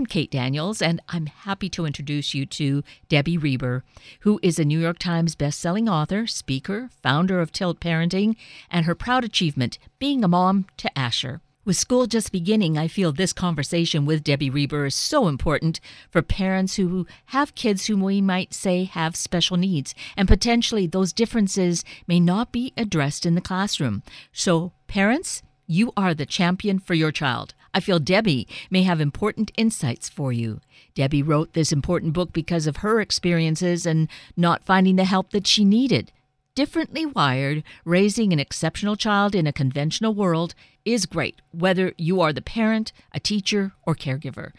I'm Kate Daniels, and I'm happy to introduce you to Debbie Reber, who is a New York Times bestselling author, speaker, founder of Tilt Parenting, and her proud achievement, being a mom to Asher. With school just beginning, I feel this conversation with Debbie Reber is so important for parents who have kids whom we might say have special needs, and potentially those differences may not be addressed in the classroom. So, parents, you are the champion for your child. I feel Debbie may have important insights for you. Debbie wrote this important book because of her experiences and not finding the help that she needed. Differently wired, raising an exceptional child in a conventional world is great, whether you are the parent, a teacher, or caregiver.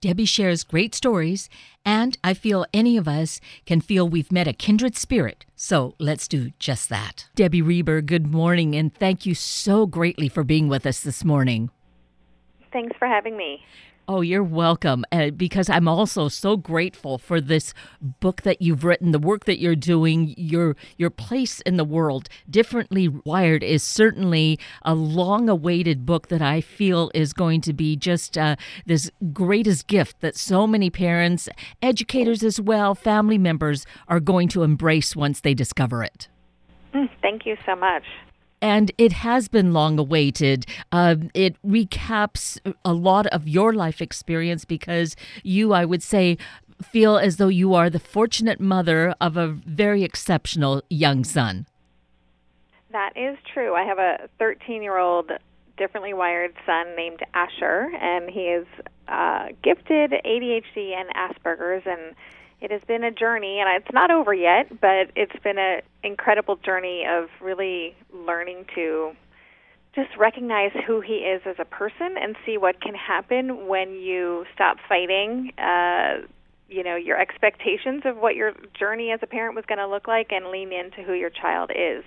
Debbie shares great stories, and I feel any of us can feel we've met a kindred spirit. So let's do just that. Debbie Reber, good morning, and thank you so greatly for being with us this morning. Thanks for having me. Oh, you're welcome. Uh, because I'm also so grateful for this book that you've written, the work that you're doing, your your place in the world. Differently Wired is certainly a long-awaited book that I feel is going to be just uh, this greatest gift that so many parents, educators as well, family members are going to embrace once they discover it. Mm, thank you so much and it has been long awaited. Uh, it recaps a lot of your life experience because you, I would say, feel as though you are the fortunate mother of a very exceptional young son. That is true. I have a 13 year old differently wired son named Asher, and he is uh, gifted ADHD and Asperger's, and it has been a journey, and it's not over yet, but it's been an incredible journey of really learning to just recognize who he is as a person and see what can happen when you stop fighting uh you know your expectations of what your journey as a parent was going to look like and lean into who your child is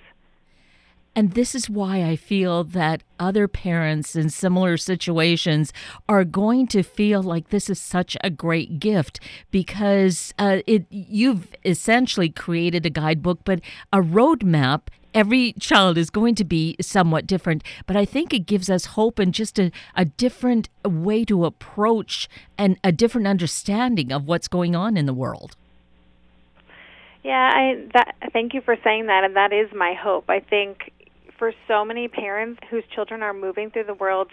and this is why I feel that other parents in similar situations are going to feel like this is such a great gift because uh, it you've essentially created a guidebook, but a roadmap every child is going to be somewhat different, but I think it gives us hope and just a, a different way to approach and a different understanding of what's going on in the world. Yeah, I that thank you for saying that and that is my hope. I think for so many parents whose children are moving through the world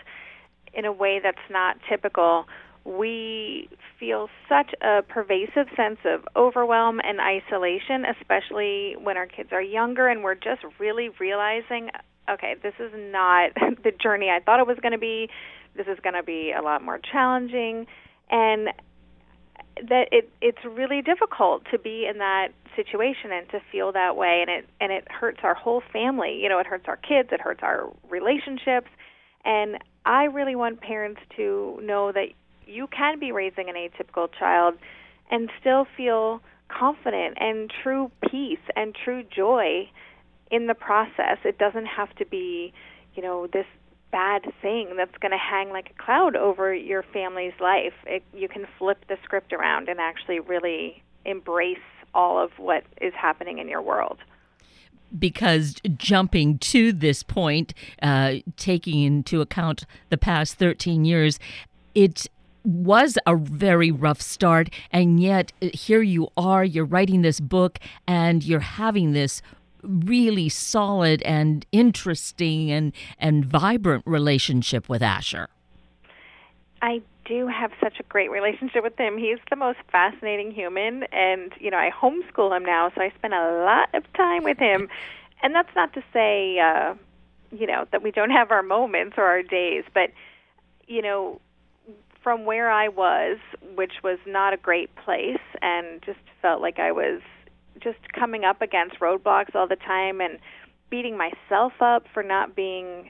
in a way that's not typical, we feel such a pervasive sense of overwhelm and isolation, especially when our kids are younger and we're just really realizing okay, this is not the journey I thought it was going to be. This is going to be a lot more challenging. And that it it's really difficult to be in that situation and to feel that way and it and it hurts our whole family. You know it hurts our kids it hurts our relationships. And i really want parents to know that you can be raising an atypical child and still feel confident and true peace and true joy in the process. It doesn't have to be you know this bad thing that's going to hang like a cloud over your family's life. It, you can flip the script around and actually really embrace all of what is happening in your world. Because jumping to this point, uh, taking into account the past 13 years, it was a very rough start, and yet here you are, you're writing this book, and you're having this really solid and interesting and, and vibrant relationship with Asher. I do have such a great relationship with him. He's the most fascinating human, and you know I homeschool him now, so I spend a lot of time with him. And that's not to say, uh, you know, that we don't have our moments or our days, but you know, from where I was, which was not a great place, and just felt like I was just coming up against roadblocks all the time and beating myself up for not being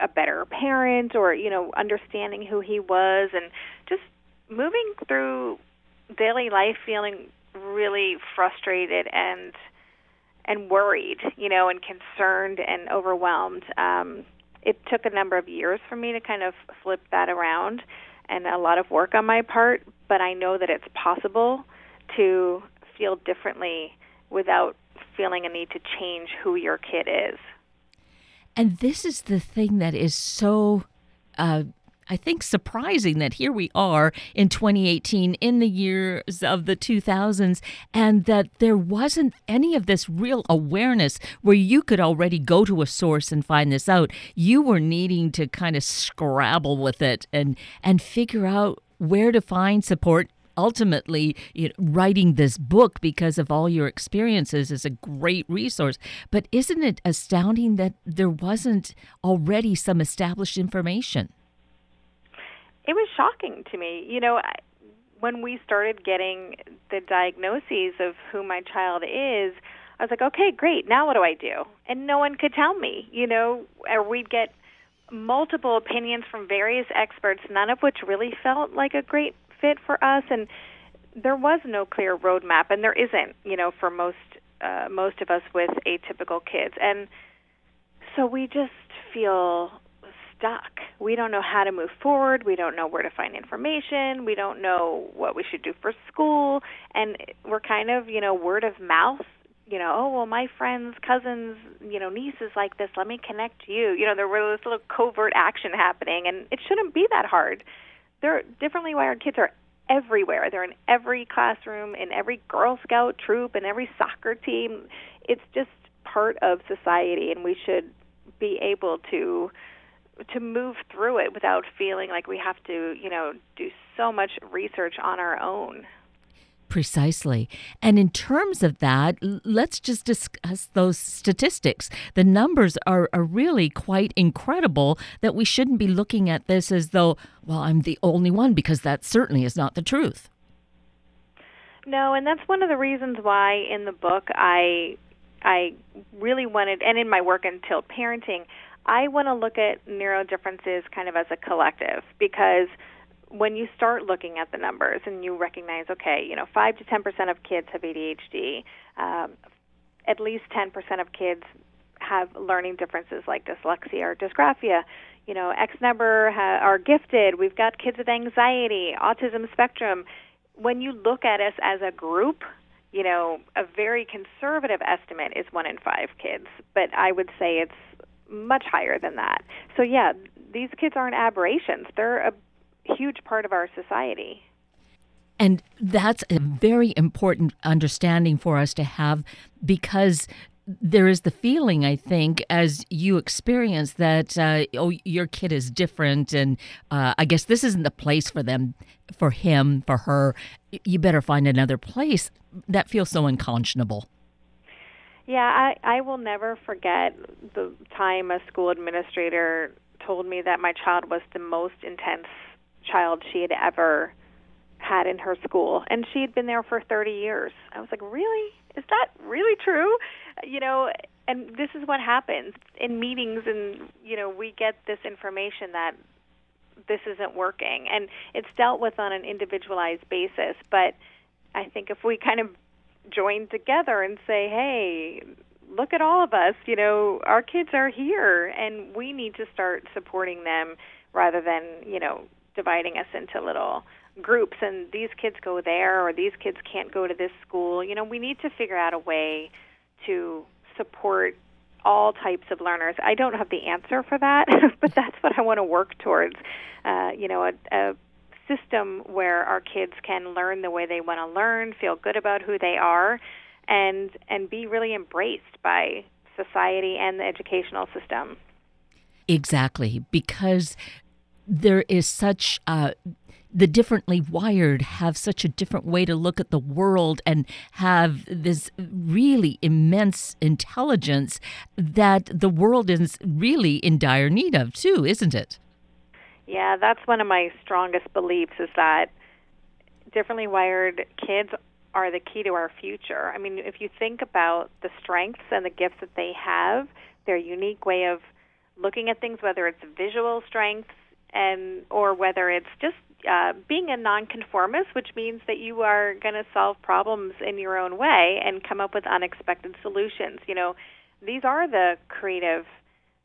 a better parent or you know understanding who he was and just moving through daily life feeling really frustrated and and worried you know and concerned and overwhelmed. Um it took a number of years for me to kind of flip that around and a lot of work on my part but I know that it's possible to feel differently without feeling a need to change who your kid is. And this is the thing that is so uh, I think, surprising that here we are in 2018, in the years of the 2000s, and that there wasn't any of this real awareness where you could already go to a source and find this out. You were needing to kind of scrabble with it and and figure out where to find support ultimately you know, writing this book because of all your experiences is a great resource. But isn't it astounding that there wasn't already some established information? It was shocking to me. You know, when we started getting the diagnoses of who my child is, I was like, okay, great. Now what do I do? And no one could tell me, you know, or we'd get multiple opinions from various experts, none of which really felt like a great fit for us. And there was no clear roadmap, and there isn't, you know, for most uh, most of us with atypical kids. And so we just feel stuck. We don't know how to move forward. We don't know where to find information. We don't know what we should do for school. And we're kind of, you know, word of mouth. You know, oh well, my friends, cousins, you know, nieces like this. Let me connect you. You know, there was this little covert action happening, and it shouldn't be that hard. They're differently wired kids are everywhere. They're in every classroom, in every Girl Scout troop, in every soccer team. It's just part of society, and we should be able to to move through it without feeling like we have to, you know, do so much research on our own. Precisely. And in terms of that, let's just discuss those statistics. The numbers are, are really quite incredible that we shouldn't be looking at this as though, well, I'm the only one, because that certainly is not the truth. No, and that's one of the reasons why in the book I I really wanted and in my work in tilt parenting, I want to look at neuro differences kind of as a collective because when you start looking at the numbers and you recognize, okay, you know, 5 to 10% of kids have ADHD, um, at least 10% of kids have learning differences like dyslexia or dysgraphia. You know, X number ha- are gifted. We've got kids with anxiety, autism spectrum. When you look at us as a group, you know, a very conservative estimate is one in five kids, but I would say it's much higher than that. So yeah, these kids aren't aberrations. They're a huge part of our society. And that's a very important understanding for us to have because there is the feeling, I think, as you experience that, uh, oh, your kid is different, and uh, I guess this isn't the place for them, for him, for her. You better find another place. That feels so unconscionable. Yeah, I I will never forget the time a school administrator told me that my child was the most intense child she had ever had in her school and she had been there for 30 years. I was like, "Really? Is that really true?" You know, and this is what happens in meetings and you know, we get this information that this isn't working and it's dealt with on an individualized basis, but I think if we kind of join together and say, hey, look at all of us. You know, our kids are here, and we need to start supporting them rather than, you know, dividing us into little groups and these kids go there or these kids can't go to this school. You know, we need to figure out a way to support all types of learners. I don't have the answer for that, but that's what I want to work towards. Uh, you know, a, a system where our kids can learn the way they want to learn, feel good about who they are, and and be really embraced by society and the educational system. Exactly, because there is such uh, the differently wired have such a different way to look at the world and have this really immense intelligence that the world is really in dire need of too, isn't it? Yeah, that's one of my strongest beliefs is that differently wired kids are the key to our future. I mean, if you think about the strengths and the gifts that they have, their unique way of looking at things, whether it's visual strengths and or whether it's just uh, being a nonconformist, which means that you are going to solve problems in your own way and come up with unexpected solutions. You know, these are the creative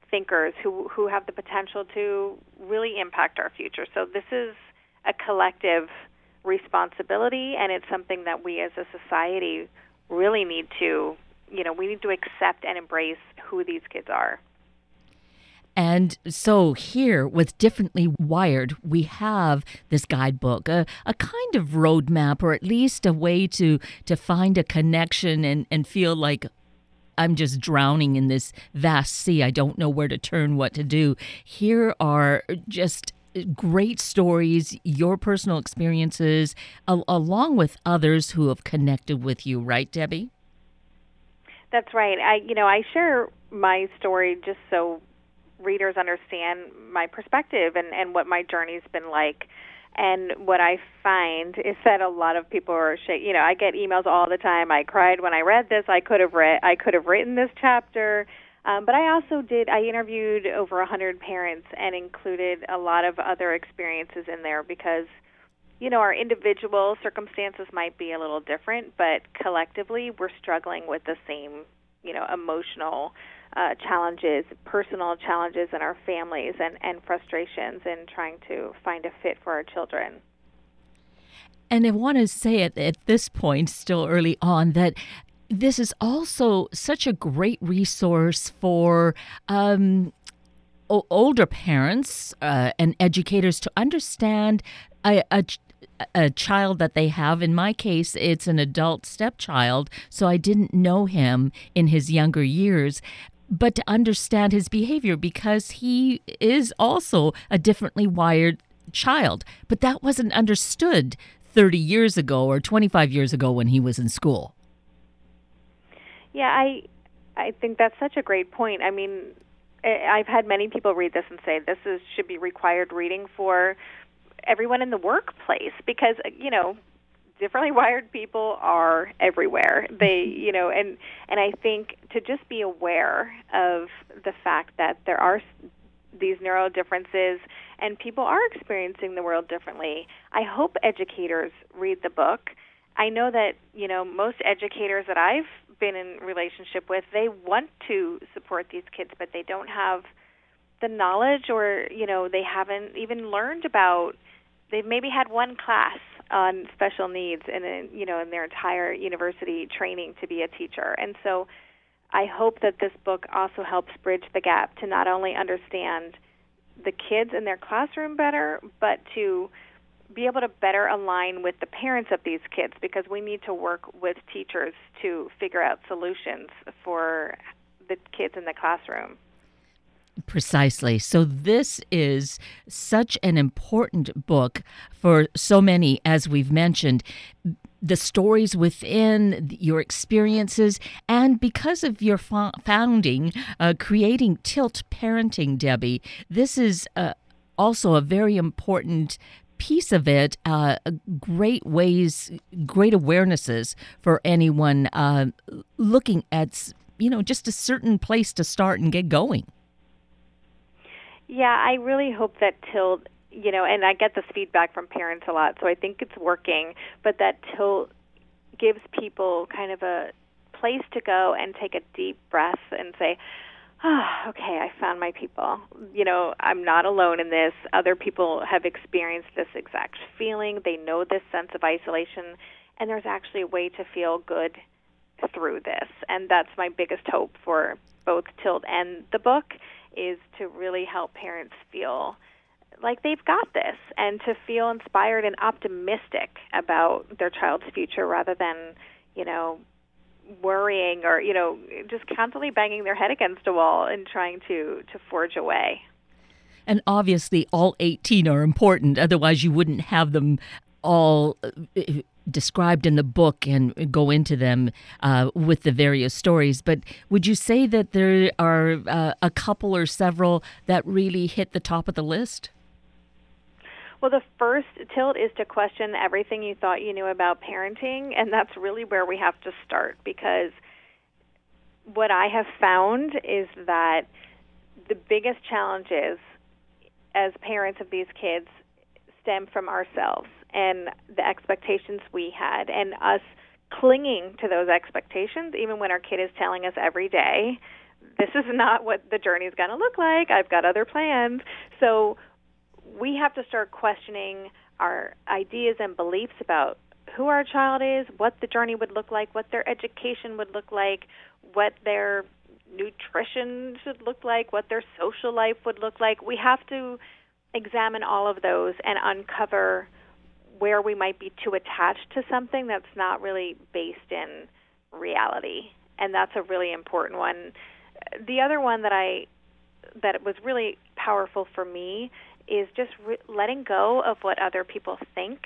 thinkers who who have the potential to really impact our future. So this is a collective responsibility and it's something that we as a society really need to, you know, we need to accept and embrace who these kids are. And so here with Differently Wired, we have this guidebook, a, a kind of roadmap or at least a way to to find a connection and, and feel like I'm just drowning in this vast sea. I don't know where to turn, what to do. Here are just great stories, your personal experiences, al- along with others who have connected with you, right, Debbie? That's right. I, you know, I share my story just so readers understand my perspective and and what my journey's been like. And what I find is that a lot of people are, sh- you know, I get emails all the time. I cried when I read this. I could have read. I could have written this chapter. Um, but I also did. I interviewed over a hundred parents and included a lot of other experiences in there because, you know, our individual circumstances might be a little different, but collectively we're struggling with the same, you know, emotional uh, challenges, personal challenges in our families, and, and frustrations in trying to find a fit for our children. And I want to say at, at this point, still early on, that this is also such a great resource for um, o- older parents uh, and educators to understand a, a, a child that they have. In my case, it's an adult stepchild, so I didn't know him in his younger years but to understand his behavior because he is also a differently wired child. But that wasn't understood 30 years ago or 25 years ago when he was in school. Yeah, I I think that's such a great point. I mean, I've had many people read this and say this is should be required reading for everyone in the workplace because you know differently wired people are everywhere. They, you know, and and I think to just be aware of the fact that there are these neuro differences and people are experiencing the world differently. I hope educators read the book. I know that, you know, most educators that I've been in relationship with, they want to support these kids, but they don't have the knowledge or, you know, they haven't even learned about they've maybe had one class on special needs in a, you know in their entire university training to be a teacher. And so I hope that this book also helps bridge the gap to not only understand the kids in their classroom better, but to be able to better align with the parents of these kids because we need to work with teachers to figure out solutions for the kids in the classroom. Precisely. So, this is such an important book for so many, as we've mentioned. The stories within your experiences, and because of your founding, uh, creating Tilt Parenting, Debbie, this is uh, also a very important piece of it. Uh, great ways, great awarenesses for anyone uh, looking at, you know, just a certain place to start and get going. Yeah, I really hope that Tilt, you know, and I get this feedback from parents a lot, so I think it's working, but that Tilt gives people kind of a place to go and take a deep breath and say, oh, okay, I found my people. You know, I'm not alone in this. Other people have experienced this exact feeling. They know this sense of isolation, and there's actually a way to feel good through this. And that's my biggest hope for both Tilt and the book is to really help parents feel like they've got this and to feel inspired and optimistic about their child's future rather than, you know, worrying or, you know, just constantly banging their head against a wall and trying to to forge away. And obviously all 18 are important otherwise you wouldn't have them all uh, described in the book and go into them uh, with the various stories. But would you say that there are uh, a couple or several that really hit the top of the list? Well, the first tilt is to question everything you thought you knew about parenting, and that's really where we have to start because what I have found is that the biggest challenges as parents of these kids stem from ourselves and the expectations we had and us clinging to those expectations even when our kid is telling us every day this is not what the journey is going to look like i've got other plans so we have to start questioning our ideas and beliefs about who our child is what the journey would look like what their education would look like what their nutrition should look like, what their social life would look like. We have to examine all of those and uncover where we might be too attached to something that's not really based in reality. And that's a really important one. The other one that I that was really powerful for me is just re- letting go of what other people think.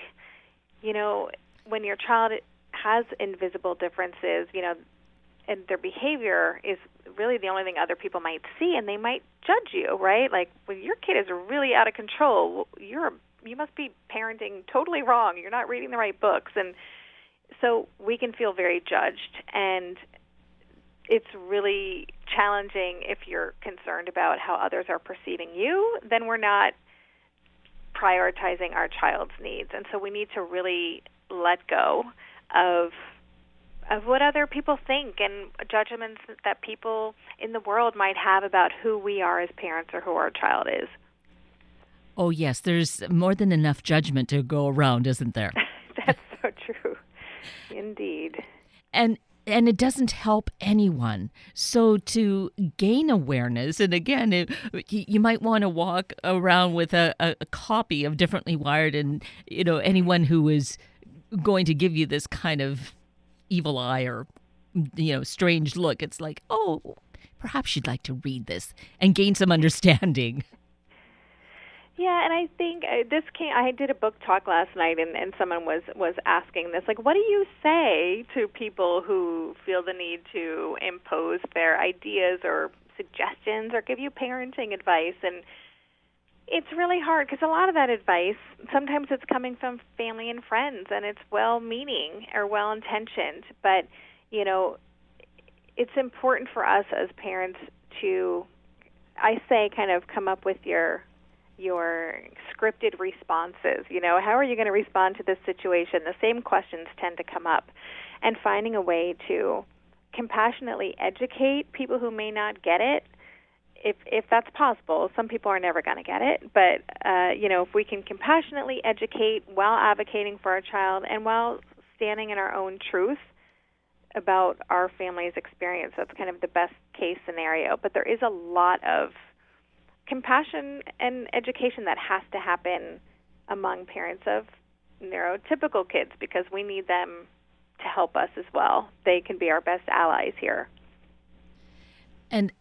You know, when your child has invisible differences, you know, and their behavior is really the only thing other people might see and they might judge you, right? Like, when your kid is really out of control, you're you must be parenting totally wrong. You're not reading the right books and so we can feel very judged and it's really challenging if you're concerned about how others are perceiving you, then we're not prioritizing our child's needs. And so we need to really let go of of what other people think and judgments that people in the world might have about who we are as parents or who our child is. Oh, yes, there's more than enough judgment to go around, isn't there? That's so true. Indeed. And and it doesn't help anyone. So to gain awareness, and again, it, you might want to walk around with a, a, a, copy of Differently Wired, and you know anyone who is going to give you this kind of evil eye or you know strange look. It's like, oh, perhaps you'd like to read this and gain some understanding. Yeah, and I think uh, this came. I did a book talk last night, and, and someone was was asking this, like, what do you say to people who feel the need to impose their ideas or suggestions or give you parenting advice? And it's really hard because a lot of that advice sometimes it's coming from family and friends, and it's well-meaning or well-intentioned, but you know, it's important for us as parents to, I say, kind of come up with your your scripted responses. You know, how are you going to respond to this situation? The same questions tend to come up. And finding a way to compassionately educate people who may not get it if if that's possible. Some people are never going to get it, but uh, you know, if we can compassionately educate while advocating for our child and while standing in our own truth about our family's experience, that's kind of the best case scenario. But there is a lot of compassion and education that has to happen among parents of neurotypical kids because we need them to help us as well. They can be our best allies here. And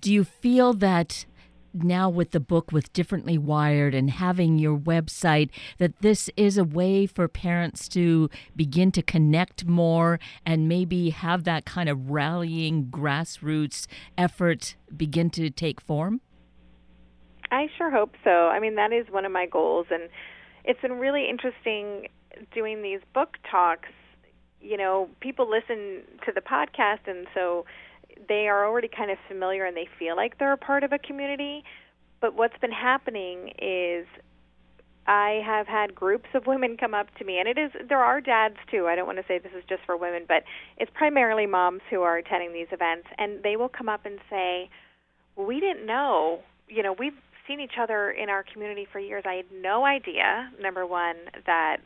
do you feel that now with the book with differently wired and having your website that this is a way for parents to begin to connect more and maybe have that kind of rallying grassroots effort begin to take form I sure hope so. I mean, that is one of my goals, and it's been really interesting doing these book talks. You know, people listen to the podcast, and so they are already kind of familiar and they feel like they're a part of a community. But what's been happening is I have had groups of women come up to me, and it is there are dads too. I don't want to say this is just for women, but it's primarily moms who are attending these events, and they will come up and say, "We didn't know. You know, we've seen each other in our community for years. I had no idea, number one, that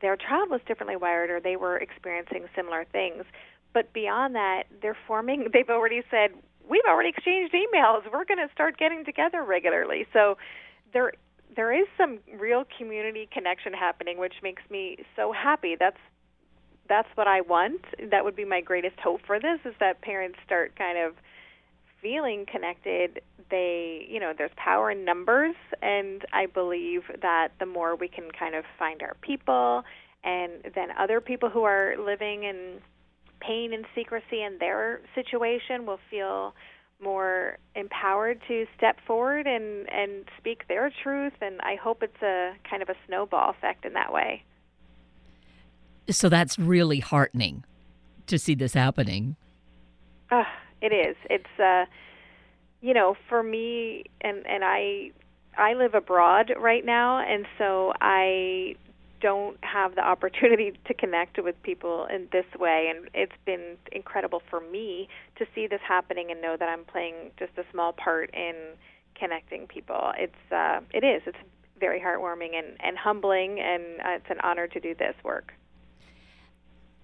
their child was differently wired or they were experiencing similar things. But beyond that, they're forming, they've already said, we've already exchanged emails. We're going to start getting together regularly. So there, there is some real community connection happening, which makes me so happy. That's that's what I want. That would be my greatest hope for this is that parents start kind of feeling connected, they, you know, there's power in numbers, and I believe that the more we can kind of find our people, and then other people who are living in pain and secrecy in their situation will feel more empowered to step forward and and speak their truth and I hope it's a kind of a snowball effect in that way. So that's really heartening to see this happening. Uh, it is. It's uh you know, for me and and I I live abroad right now and so I don't have the opportunity to connect with people in this way and it's been incredible for me to see this happening and know that I'm playing just a small part in connecting people. It's uh it is. It's very heartwarming and, and humbling and uh, it's an honor to do this work.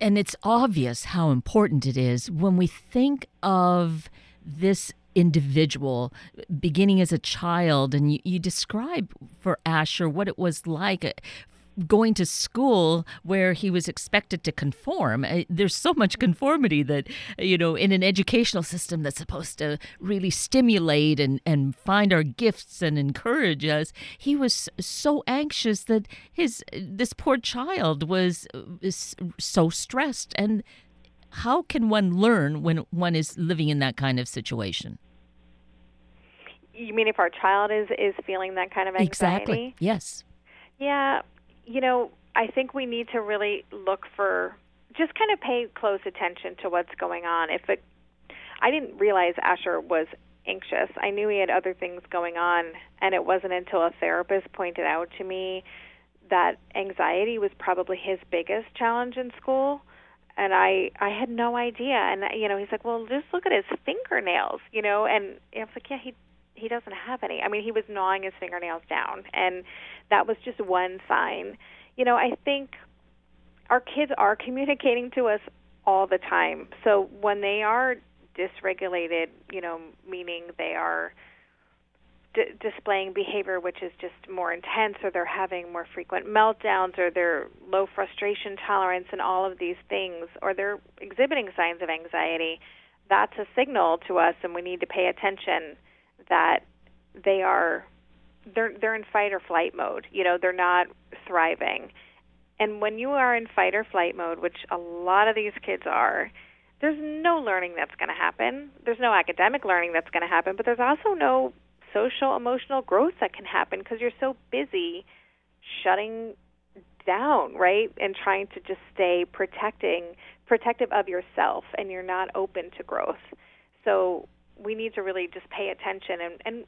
And it's obvious how important it is when we think of this individual beginning as a child and you, you describe for asher what it was like uh, going to school where he was expected to conform. Uh, there's so much conformity that, you know, in an educational system that's supposed to really stimulate and, and find our gifts and encourage us, he was so anxious that his this poor child was, was so stressed. And how can one learn when one is living in that kind of situation? You mean if our child is is feeling that kind of anxiety? Exactly. Yes. Yeah, you know, I think we need to really look for just kind of pay close attention to what's going on. If it, I didn't realize Asher was anxious. I knew he had other things going on, and it wasn't until a therapist pointed out to me that anxiety was probably his biggest challenge in school and I I had no idea and you know he's like well just look at his fingernails you know and I was like yeah he he doesn't have any I mean he was gnawing his fingernails down and that was just one sign. You know, I think our kids are communicating to us all the time. So when they are dysregulated, you know, meaning they are d- displaying behavior which is just more intense, or they're having more frequent meltdowns, or they're low frustration tolerance, and all of these things, or they're exhibiting signs of anxiety, that's a signal to us, and we need to pay attention that they are they're they're in fight or flight mode. You know, they're not thriving. And when you are in fight or flight mode, which a lot of these kids are, there's no learning that's going to happen. There's no academic learning that's going to happen, but there's also no social emotional growth that can happen because you're so busy shutting down, right? And trying to just stay protecting protective of yourself and you're not open to growth. So we need to really just pay attention and, and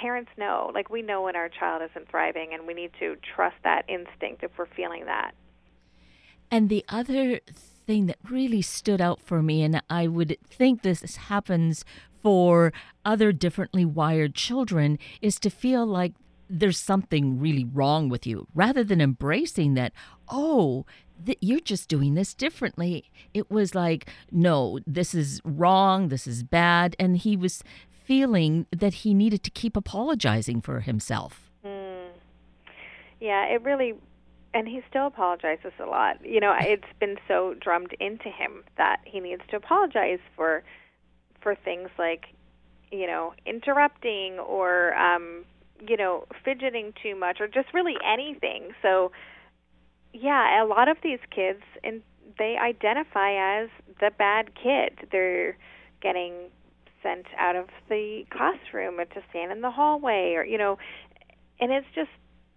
parents know, like we know when our child isn't thriving, and we need to trust that instinct if we're feeling that. And the other thing that really stood out for me, and I would think this happens for other differently wired children, is to feel like there's something really wrong with you rather than embracing that, oh, th- you're just doing this differently. It was like, no, this is wrong, this is bad. And he was feeling that he needed to keep apologizing for himself. Mm. Yeah, it really and he still apologizes a lot. You know, it's been so drummed into him that he needs to apologize for for things like, you know, interrupting or um, you know, fidgeting too much or just really anything. So yeah, a lot of these kids and they identify as the bad kid. They're getting sent out of the classroom or to stand in the hallway or you know and it's just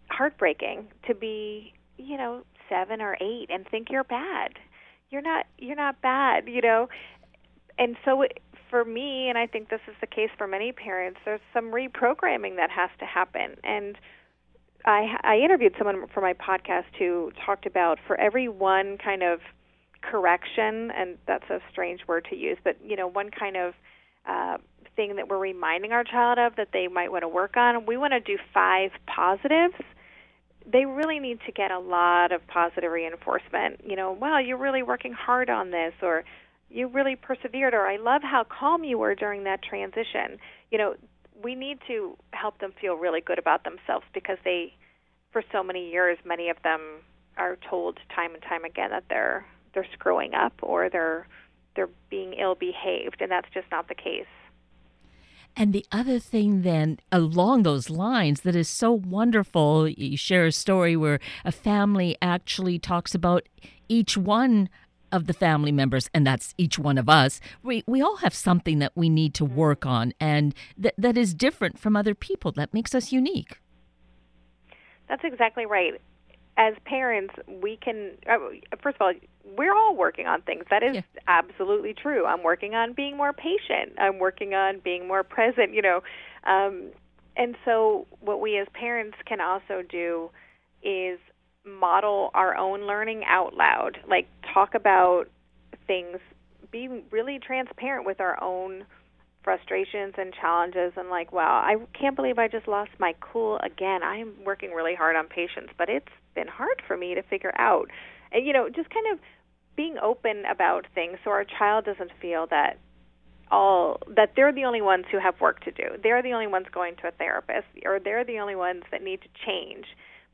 heartbreaking to be you know 7 or 8 and think you're bad. You're not you're not bad you know? And so it, for me and I think this is the case for many parents there's some reprogramming that has to happen. And I I interviewed someone for my podcast who talked about for every one kind of correction and that's a strange word to use but you know one kind of uh, thing that we're reminding our child of that they might want to work on. We want to do five positives. They really need to get a lot of positive reinforcement. You know, wow, you're really working hard on this, or you really persevered, or I love how calm you were during that transition. You know, we need to help them feel really good about themselves because they, for so many years, many of them are told time and time again that they're they're screwing up or they're they're being ill behaved, and that's just not the case. And the other thing, then, along those lines, that is so wonderful, you share a story where a family actually talks about each one of the family members, and that's each one of us. We we all have something that we need to work on, and that that is different from other people. That makes us unique. That's exactly right as parents, we can, uh, first of all, we're all working on things. That is yeah. absolutely true. I'm working on being more patient. I'm working on being more present, you know. Um, and so, what we as parents can also do is model our own learning out loud. Like, talk about things, be really transparent with our own frustrations and challenges and like wow i can't believe i just lost my cool again i'm working really hard on patience but it's been hard for me to figure out and you know just kind of being open about things so our child doesn't feel that all that they're the only ones who have work to do. They're the only ones going to a therapist or they're the only ones that need to change.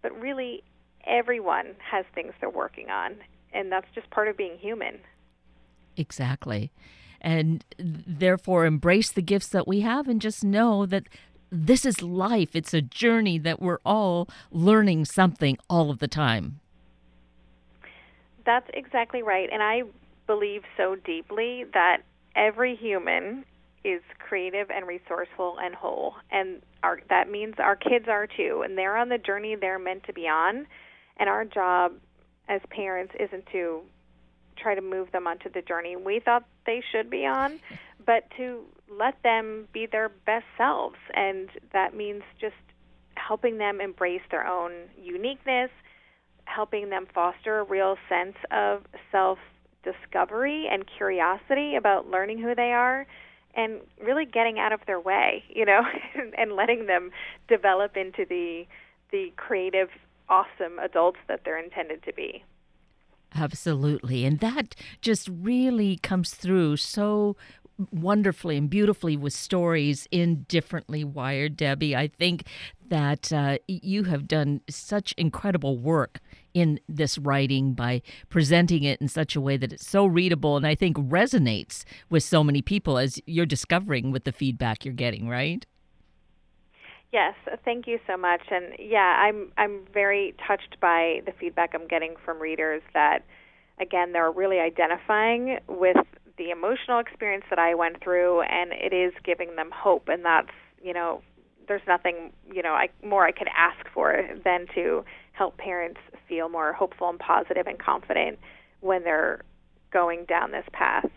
But really everyone has things they're working on and that's just part of being human. Exactly. And therefore embrace the gifts that we have and just know that this is life. It's a journey that we're all learning something all of the time. That's exactly right. And I believe so deeply that every human is creative and resourceful and whole. And our, that means our kids are too. And they're on the journey they're meant to be on. And our job as parents isn't to try to move them onto the journey we thought they should be on, but to let them be their best selves. And that means just helping them embrace their own uniqueness, helping them foster a real sense of self discovery and curiosity about learning who they are and really getting out of their way, you know, and letting them develop into the the creative awesome adults that they're intended to be. Absolutely. And that just really comes through so wonderfully and beautifully with stories in Differently Wired, Debbie. I think that uh, you have done such incredible work in this writing by presenting it in such a way that it's so readable and I think resonates with so many people as you're discovering with the feedback you're getting, right? Yes, thank you so much. And yeah, I'm I'm very touched by the feedback I'm getting from readers that again they're really identifying with the emotional experience that I went through and it is giving them hope and that's, you know, there's nothing, you know, I more I could ask for than to help parents feel more hopeful and positive and confident when they're going down this path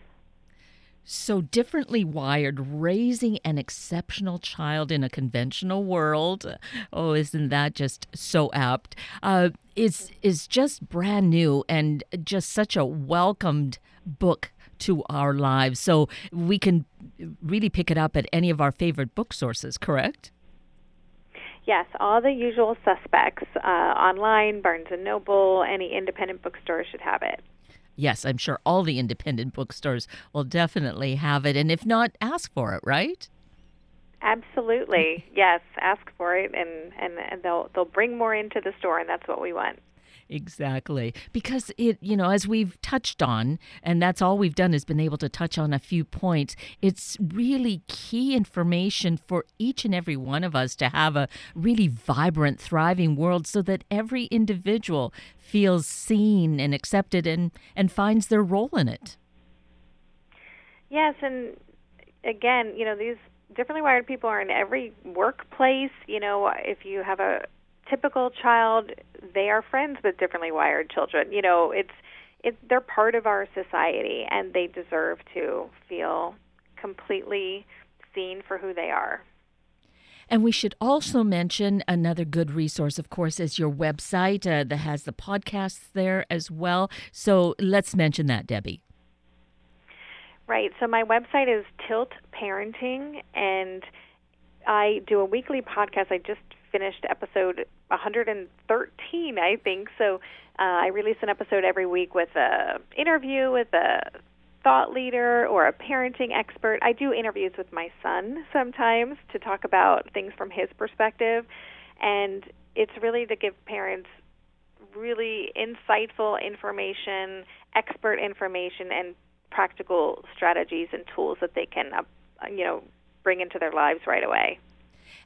so differently wired, raising an exceptional child in a conventional world. Oh, isn't that just so apt? Uh, is is just brand new and just such a welcomed book to our lives. So we can really pick it up at any of our favorite book sources. Correct? Yes, all the usual suspects uh, online, Barnes and Noble, any independent bookstore should have it. Yes, I'm sure all the independent bookstores will definitely have it. And if not, ask for it, right? Absolutely. yes, ask for it and, and, and they'll they'll bring more into the store and that's what we want. Exactly. Because it, you know, as we've touched on, and that's all we've done is been able to touch on a few points, it's really key information for each and every one of us to have a really vibrant, thriving world so that every individual feels seen and accepted and, and finds their role in it. Yes, and again, you know, these differently wired people are in every workplace. You know, if you have a typical child, they are friends with differently wired children. You know, it's it they're part of our society and they deserve to feel completely seen for who they are. And we should also mention another good resource, of course, is your website uh, that has the podcasts there as well. So let's mention that, Debbie. Right. So my website is Tilt Parenting, and I do a weekly podcast. I just finished episode 113, I think. So uh, I release an episode every week with a interview with a thought leader or a parenting expert. I do interviews with my son sometimes to talk about things from his perspective, and it's really to give parents really insightful information, expert information, and practical strategies and tools that they can, uh, you know, bring into their lives right away.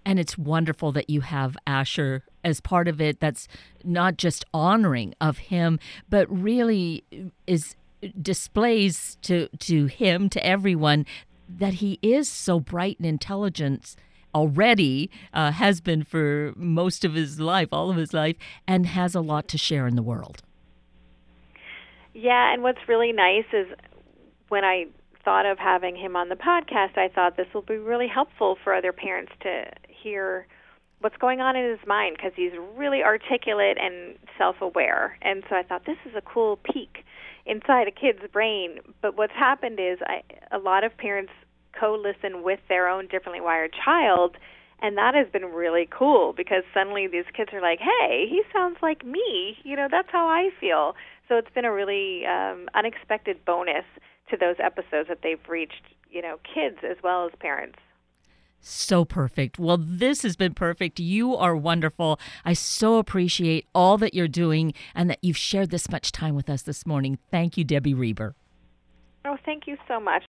And it's wonderful that you have Asher as part of it that's not just honoring of him, but really is displays to to him to everyone that he is so bright and intelligent already uh, has been for most of his life all of his life and has a lot to share in the world. Yeah and what's really nice is when i thought of having him on the podcast i thought this will be really helpful for other parents to hear what's going on in his mind because he's really articulate and self-aware. And so I thought this is a cool peek inside a kid's brain. But what's happened is I, a lot of parents co-listen with their own differently wired child and that has been really cool because suddenly these kids are like, "Hey, he sounds like me." You know, that's how I feel. So it's been a really um, unexpected bonus to those episodes that they've reached, you know, kids as well as parents. So perfect. Well, this has been perfect. You are wonderful. I so appreciate all that you're doing and that you've shared this much time with us this morning. Thank you, Debbie Reber. Oh, thank you so much.